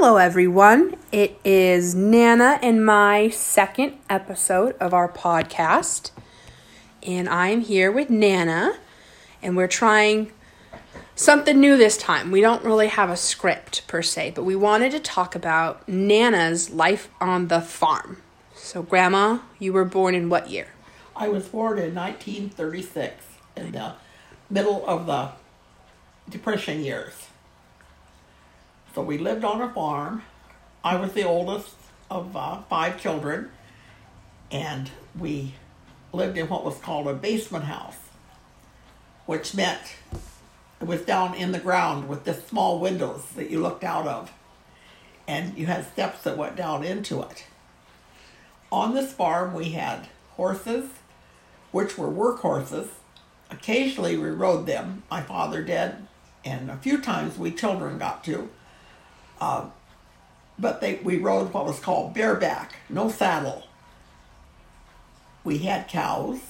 Hello, everyone. It is Nana and my second episode of our podcast. And I'm here with Nana, and we're trying something new this time. We don't really have a script per se, but we wanted to talk about Nana's life on the farm. So, Grandma, you were born in what year? I was born in 1936 in the middle of the Depression years. So we lived on a farm. I was the oldest of uh, five children, and we lived in what was called a basement house, which meant it was down in the ground with just small windows that you looked out of, and you had steps that went down into it. On this farm, we had horses, which were work horses. Occasionally, we rode them. My father did, and a few times we children got to. Uh, but they we rode what was called bareback, no saddle. We had cows,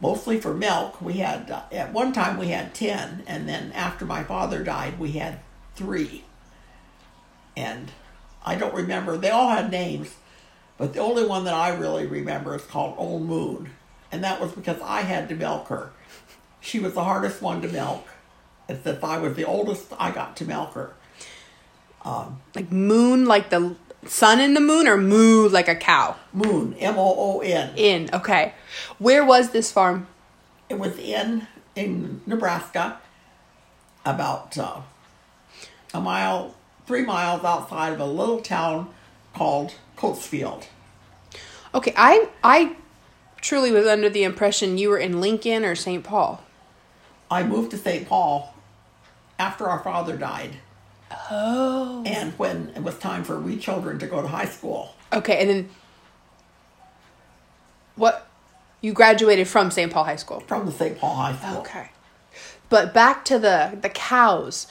mostly for milk. We had uh, at one time we had ten, and then after my father died, we had three. And I don't remember. They all had names, but the only one that I really remember is called Old Moon, and that was because I had to milk her. She was the hardest one to milk. And since I was the oldest, I got to milk her. Um, like moon, like the sun in the moon, or moo like a cow? Moon, M O O N. In, okay. Where was this farm? It was in in Nebraska, about uh, a mile, three miles outside of a little town called Cotesfield. Okay, I I truly was under the impression you were in Lincoln or St. Paul. I moved to St. Paul after our father died. Oh. And when it was time for we children to go to high school. Okay, and then what? You graduated from St. Paul High School. From the St. Paul High School. Okay. But back to the the cows.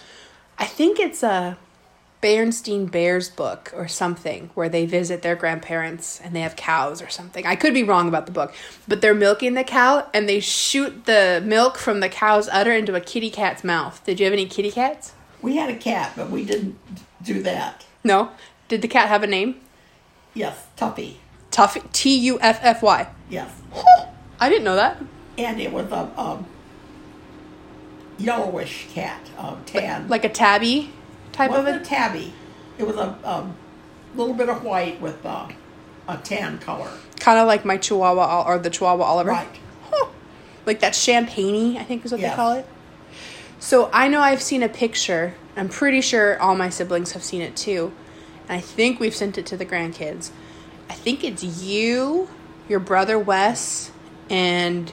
I think it's a Berenstain Bears book or something where they visit their grandparents and they have cows or something. I could be wrong about the book, but they're milking the cow and they shoot the milk from the cow's udder into a kitty cat's mouth. Did you have any kitty cats? We had a cat, but we didn't do that. No. Did the cat have a name? Yes, Tuffy. Tuffy. T U F F Y. Yes. I didn't know that. And it was a um, yellowish cat, um, tan. Like, a tabby type of it? a tabby. It was a um, little bit of white with uh, a tan color. Kind of like my Chihuahua or the Chihuahua Oliver. Right. Huh. Like that champagne I think is what Yes. they call it. So I know I've seen a picture. I'm pretty sure all my siblings have seen it too. And I think we've sent it to the grandkids. I think it's you, your brother Wes, and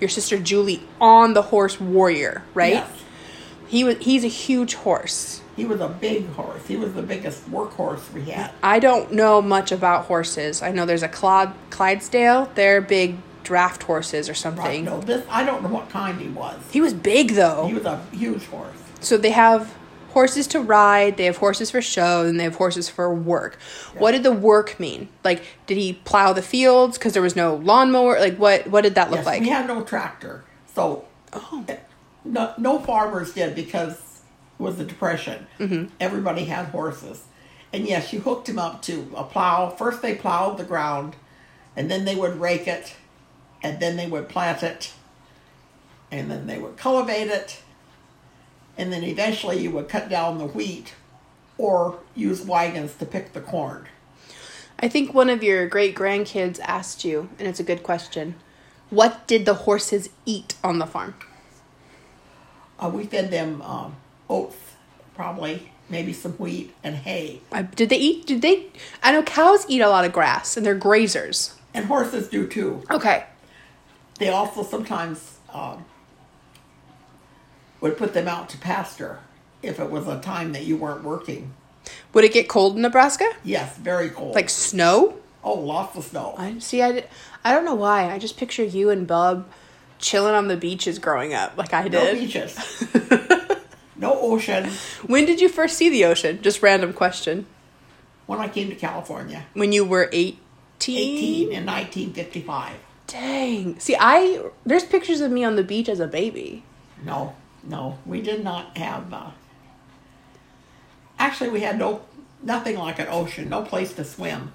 your sister Julie on the horse Warrior, right? Yes. He was he's a huge horse. He was a big horse. He was the biggest workhorse we had. I don't know much about horses. I know there's a Clod, Clydesdale. They're big draft horses or Right. something. No, this I don't know what kind he was. He was big though. He was a huge horse. So they have horses to ride, they have horses for show, and they have horses for work. What did the work mean? Like, did he plow the fields because there was no lawnmower? Like, what what did that look Yes, like? we had no tractor, so Oh. no, no farmers did because it was the depression. Mm-hmm. Everybody had horses, and yes, you hooked him up to a plow. First, they plowed the ground, and then they would rake it, and then they would plant it, and then they would cultivate it, and then eventually you would cut down the wheat, or use wagons to pick the corn. I think one of your great grandkids asked you, and it's a good question. What did the horses eat on the farm? Uh, we fed them um, oats, probably maybe some wheat and hay. I, did they eat? Did they? I know cows eat a lot of grass, and they're grazers. And horses do too. Okay. They also sometimes um, would put them out to pasture if it was a time that you weren't working. Would it get cold in Nebraska? Yes, very cold. Like snow? oh, lots of snow. I see. I, I don't know why. I just picture you and Bub chilling on the beaches growing up, like I did. no beaches, no ocean. when did you first see the ocean? Just random question. When I came to California, When you were eighteen. 18 in 1955. Dang. See, I there's pictures of me on the beach as a baby. No, no, we did not have. Uh, actually we had no nothing like an ocean, no place to swim.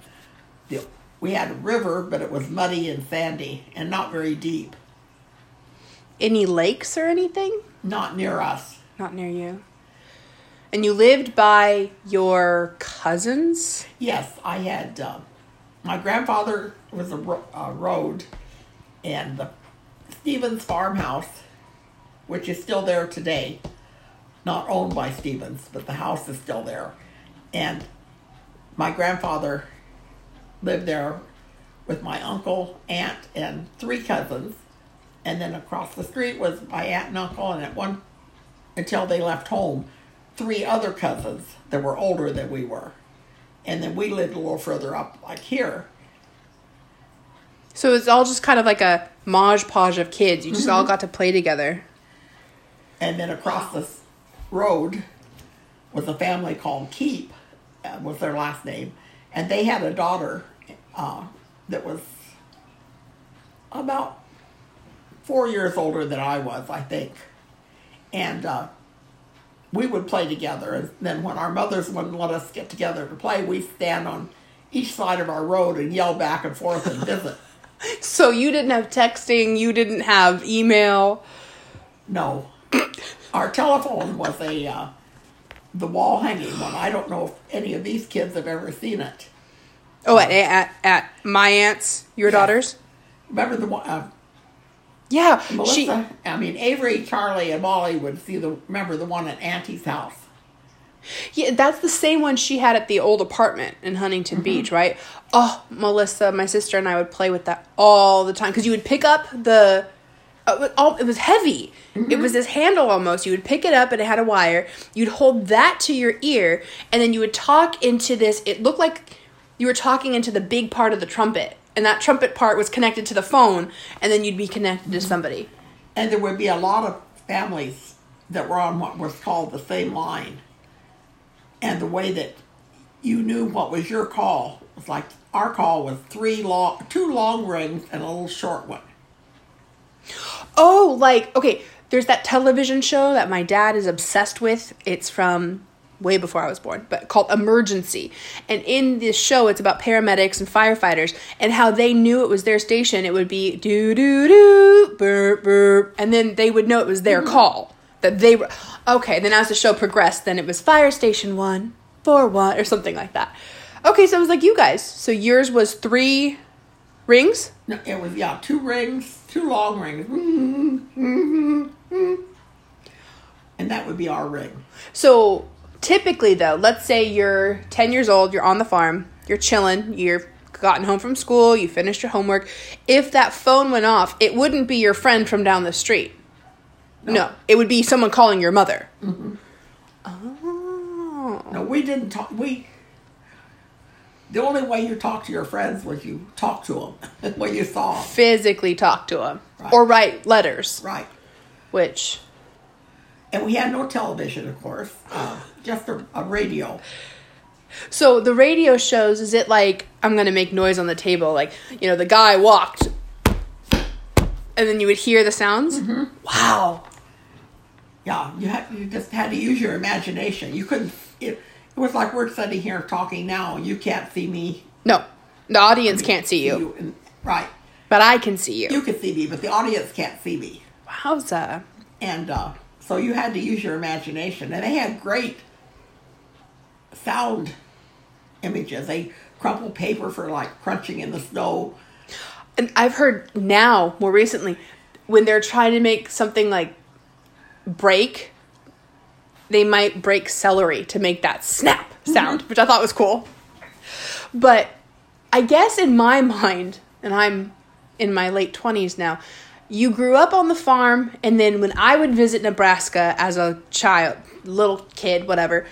We had a river, but it was muddy and sandy and not very deep. Any lakes or anything? Not near us. Not near you. And you lived by your cousins? Yes, I had. Uh, my grandfather was a ro- uh, road, and the Stevens farmhouse, which is still there today, not owned by Stevens, but the house is still there. And my grandfather lived there with my uncle, aunt, and three cousins. And then across the street was my aunt and uncle, and at one, until they left home, three other cousins that were older than we were. And then we lived a little further up, like here. So it's all just kind of like a modge podge of kids. You just all got to play together. And then across the road was a family called Keep, uh, was their last name. And they had a daughter uh, that was about four years older than I was, I think. And uh, we would play together. And then when our mothers wouldn't let us get together to play, we'd stand on each side of our road and yell back and forth and visit. So you didn't have texting, you didn't have email. No. Our telephone was a uh, the wall hanging one. I don't know if any of these kids have ever seen it. Oh, at at, at my aunt's, your Yeah. daughter's. Remember the one? Uh, Yeah, Melissa, she. I mean Avery, Charlie, and Molly would see the. Remember the one at Auntie's house? Yeah, that's the same one she had at the old apartment in Huntington mm-hmm. Beach, right? Oh, Melissa, my sister and I would play with that all the time because you would pick up the. uh, It was, all, it was heavy. It was mm-hmm. this handle almost. You would pick it up and it had a wire. You'd hold that to your ear, and then you would talk into this. It looked like you were talking into the big part of the trumpet, and that trumpet part was connected to the phone, and then you'd be connected to mm-hmm. somebody. And there would be a lot of families that were on what was called the same line. And the way that you knew what was your call was like our call was three long, two long rings and a little short one. Oh, like okay, there's that television show that my dad is obsessed with. It's from way before I was born, but called Emergency. And in this show, it's about paramedics and firefighters and how they knew it was their station. It would be doo doo doo burp burp, and then they would know it was their hmm. call that they were. Okay, then as the show progressed, then it was fire station one four one or something like that. Okay, so it was like you guys. So yours was three rings. No, it was yeah, two rings, two long rings, and that would be our ring. So typically, though, let's say you're 10 years old, you're on the farm, you're chilling, you're gotten home from school, you finished your homework. If that phone went off, it wouldn't be your friend from down the street. No, it would be someone calling your mother. Oh. No, we didn't talk. We the only way you talk to your friends was you talk to them when you saw them. Physically talk to them Right. or write letters, Right. which And we had no television, of course, uh, just a, a radio. So the radio shows, is it like I'm gonna make noise on the table, like you know the guy walked, and then you would hear the sounds? Wow. Yeah, you had you just had to use your imagination. You couldn't. It, it was like we're sitting here talking now. You can't see me. No, the audience can't see you, and, right. but I can see you. You can see me, but the audience can't see me. Wowza. And uh, so you had to use your imagination. And they had great sound images. They crumpled paper for like crunching in the snow. And I've heard now, more recently, when they're trying to make something like break, they might break celery to make that snap mm-hmm. sound, which I thought was cool. But I guess in my mind, and I'm in my late 20s now, you grew up on the farm, and then when I would visit Nebraska as a child, little kid, whatever,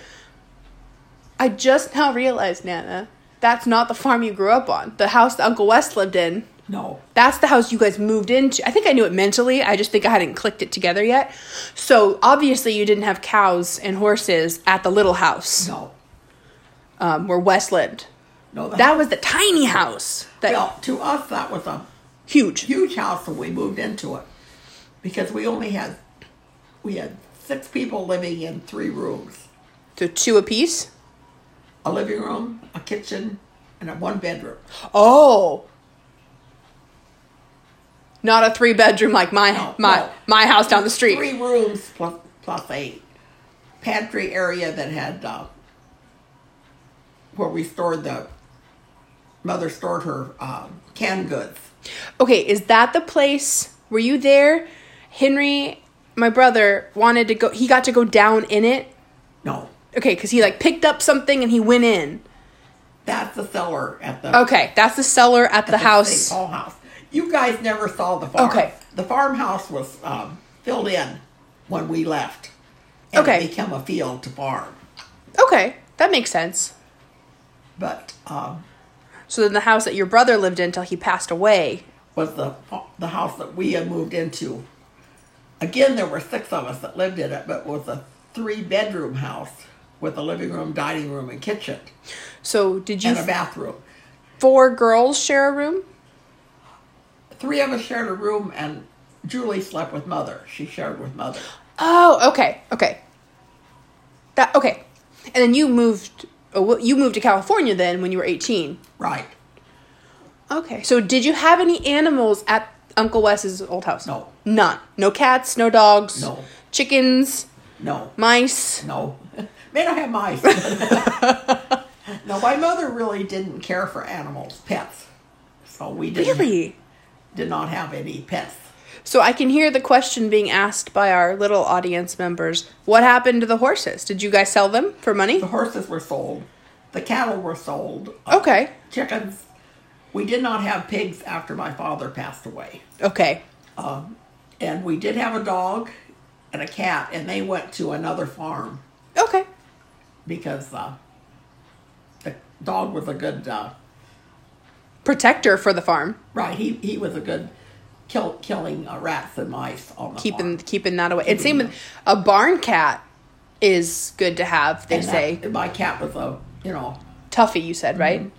I just now realized, Nana, that's not the farm you grew up on. The house that Uncle Wes lived in, No. that's the house you guys moved into. I think I knew it mentally. I just think I hadn't clicked it together yet. So obviously, you didn't have cows and horses at the little house No. um, where Wes lived. No. The That was the tiny house. That well, to us, that was a huge. huge house when we moved into it because we only had we had six people living in three rooms. So two apiece. a living room, a kitchen, and a one bedroom. Oh. Not a three bedroom like my No, my no. my house down the street. Three rooms plus plus a pantry area that had uh, where we stored the mother stored her um, canned goods. Okay, is that the place? Were you there? Henry, my brother, wanted to go. He got to go down in it. No, Okay, because he like picked up something and he went in. that's the cellar at the Okay, that's the cellar at the St. house. Paul house. You guys never saw the farm. Okay. The farmhouse was um, filled in when we left. And Okay. It became a field to farm. Okay, that makes sense. But um, So then the house that your brother lived in till he passed away. was the the house that we had moved into. Again, there were six of us that lived in it, but it was a three bedroom house with a living room, dining room, and kitchen, So did you and a bathroom. four girls share a room? Three of us shared a room, and Julie slept with mother. She shared with mother. Oh, okay, okay. That okay, and then you moved. oh, You moved to California then when you were eighteen. Right. Okay, so did you have any animals at Uncle Wes's old house? No. none. No cats, no dogs, No. chickens, No. mice. No. May not have mice. no, my mother really didn't care for animals, pets. So we didn't, Really? Did not have any pets. So I can hear the question being asked by our little audience members. What happened to the horses? Did you guys sell them for money? The horses were sold. The cattle were sold. Uh, Okay. Chickens. We did not have pigs after my father passed away. Okay. And we did have a dog and a cat, and they went to another farm Okay. because uh, the dog was a good, uh, Protector for the farm. right, he, he was a good kill, killing uh, rats and mice on the Keeping farm. keeping that away. And same with a barn cat is good to have, they And that- say. my cat was a, you know, Tuffy, you said, right?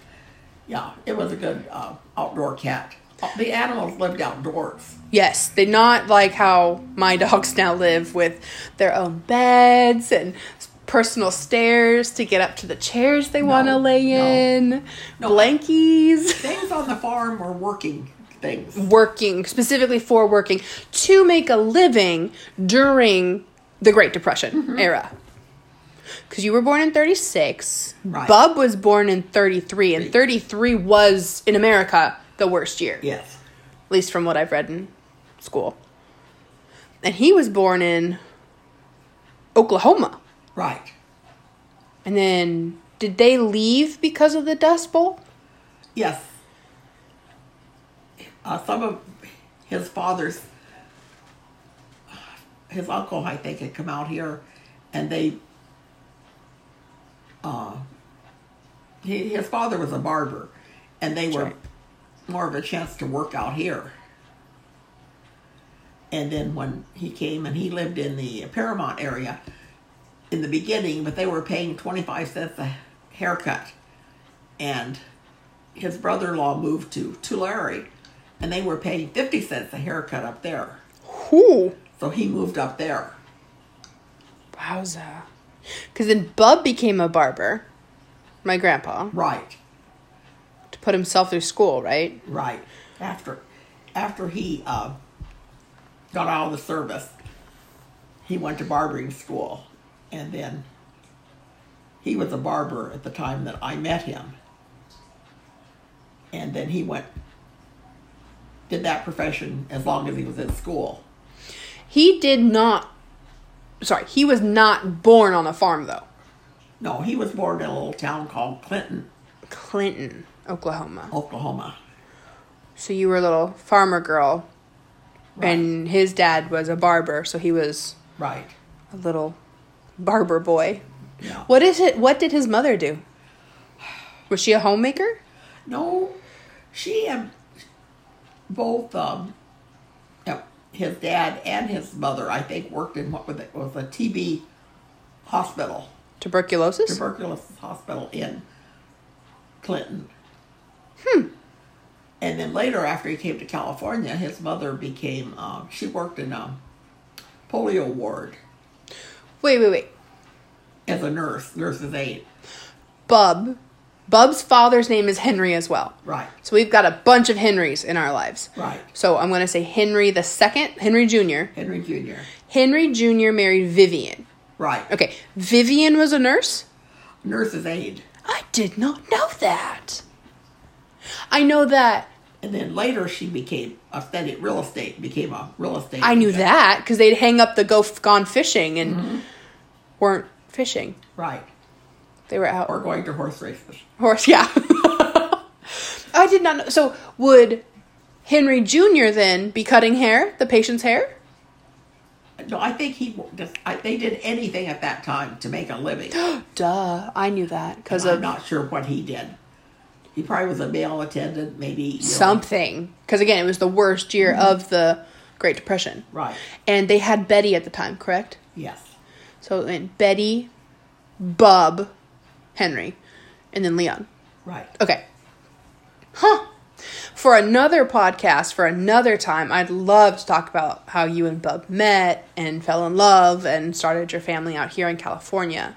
yeah, it was a good uh, outdoor cat. Uh, The animals lived outdoors. Yes, they're not like how my dogs now live with their own beds and personal stairs to get up to the chairs they want to lay no. in, No. blankies. Things on the farm were working things. Working, specifically for working, to make a living during the Great Depression Mm-hmm. era. Because you were born in 36. Right. Bub was born in 33, and 33 was, in America, the worst year. Yes. at least from what I've read in school. And he was born in Oklahoma. Right. And then did they leave because of the Dust Bowl? Yes. Uh, some of his father's, his uncle, I think, had come out here, and they. Uh, he, his father was a barber, and they were right. more of a chance to work out here. And then when he came and he lived in the Paramount area in the beginning, but they were paying 25 cents a haircut. And his brother in law moved to Tulare and they were paying 50 cents a haircut up there. Who? So he moved up there. Wowza. Because then Bub became a barber, my grandpa, Right, to put himself through school, right? right. After after he uh, got out of the service, he went to barbering school. And then he was a barber at the time that I met him. And then he went, did that profession as long as he was in school. He did not. Sorry, he was not born on a farm, though. No, he was born in a little town called Clinton, Clinton, Oklahoma. Oklahoma. So you were a little farmer girl, Right. and his dad was a barber, so he was Right. a little barber boy. Yeah. What is it? What did his mother do? Was she a homemaker? No, she and both um, his dad and his mother, I think, worked in what was it was a TB hospital, Tuberculosis. tuberculosis hospital in Clinton. Hmm. And then later, after he came to California, his mother became. Um, she worked in a polio ward wait, wait, wait. as a nurse, nurse's aide. Bub. Bub's father's name is Henry as well. Right. So we've got a bunch of Henrys in our lives. Right. So I'm going to say Henry the second, Henry Jr. Henry Jr. Henry Jr. married Vivian. Right. Okay, Vivian was a nurse? Nurse's aide. I did not know that. I know that. And then later she became a studied real estate, became a real estate. I knew that because they'd hang up the go gone fishing and mm-hmm. weren't fishing. Right. They were out. Or going to horse races. Horse, yeah. I did not know. So would Henry Jr. then be cutting hair, the patient's hair? No, I think he just, I, they did anything at that time to make a living. Duh, I knew that because I'm not sure what he did. He probably was a mail attendant, maybe. you know. something. Because again, it was the worst year mm-hmm. of the Great Depression. Right. And they had Betty at the time, correct? Yes. So it went Betty, Bub, Henry, and then Leon. Right. Okay. Huh. For another podcast, for another time, I'd love to talk about how you and Bub met and fell in love and started your family out here in California.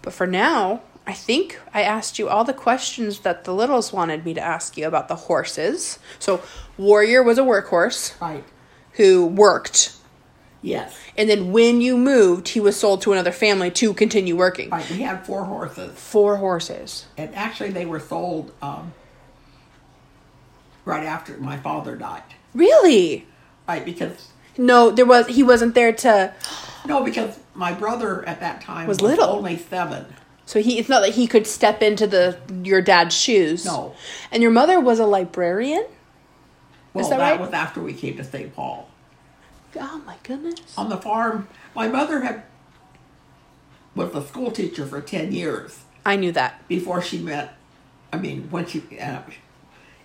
But for now, I think I asked you all the questions that the littles wanted me to ask you about the horses. So, Warrior was a workhorse Right. who worked. Yes. And then when you moved, he was sold to another family to continue working. Right. We had four horses. Four horses. And actually, they were sold um, right after my father died. Really? Right. Because, No, there was he wasn't there to no, because my brother at that time Was little. only seven. So he it's not that he could step into the your dad's shoes. No. And your mother was a librarian? Well, that that, right? was after we came to St. Paul. Oh my goodness. On the farm, my mother had was a school teacher for 10 years. I knew that. before she met i mean when she uh,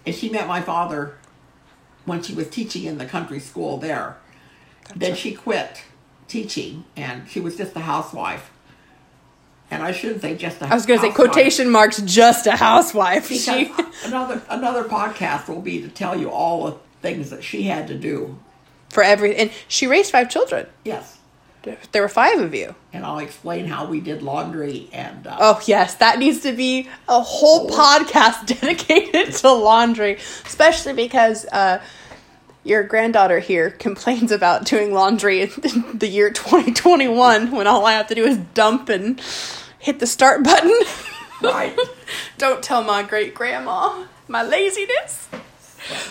and she met my father when she was teaching in the country school there then she quit teaching and she was just a housewife and i shouldn't say just a I was going to say quotation marks just a housewife. because She another another podcast will be to tell you all the things that she had to do for every and she raised five children. yes There were five of you. and i'll explain how we did laundry and uh, Oh yes, that needs to be a whole podcast dedicated to laundry, especially because uh, your granddaughter here complains about doing laundry in the year 2021 when all I have to do is dump and hit the start button. right Don't tell my great grandma my laziness.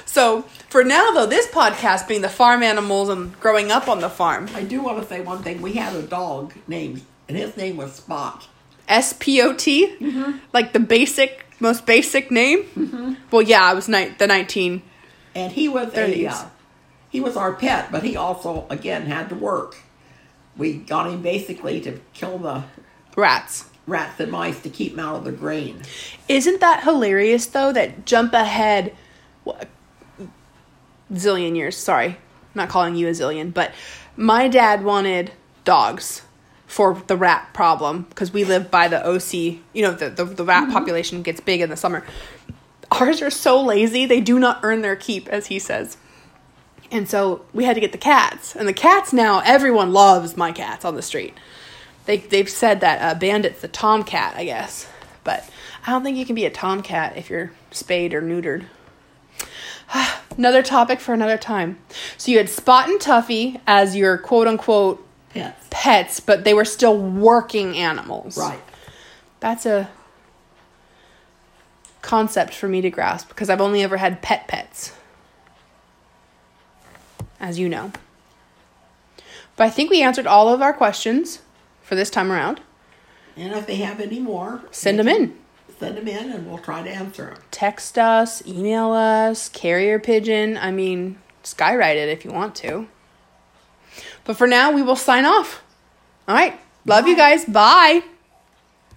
So for now, though, this podcast being the farm animals and growing up on the farm, i do want to say one thing we had a dog named and his name was spot S P O T, like the basic, most basic name. Mhm. Well, yeah, I was ni- the nineteen. And he was a uh, he was our pet, but he also again had to work. We got him basically to kill the Rats. rats and mice to keep them out of the grain. Isn't that hilarious though? That jump ahead, what, zillion years. Sorry, I'm not calling you a zillion, but my dad wanted dogs for the rat problem because we live by the OC. You know, the the, the rat population gets big in the summer. Ours are so lazy; they do not earn their keep, as he says. And so we had to get the cats, and the cats now everyone loves my cats on the street. They they've said that uh, Bandit's the tomcat, I guess, but I don't think you can be a tomcat if you're spayed or neutered. another topic for another time. So you had Spot and Tuffy as your quote unquote Pets. pets, but they were still working animals. Right. That's a concept for me to grasp because I've only ever had pet pets. As you know. But I think we answered all of our questions for this time around. And if they have any more, Send them in. Send them in, and we'll try to answer them. Text us, email us, carrier pigeon. I mean, skywrite it if you want to. But for now, we will sign off. All right. Love you guys. Bye.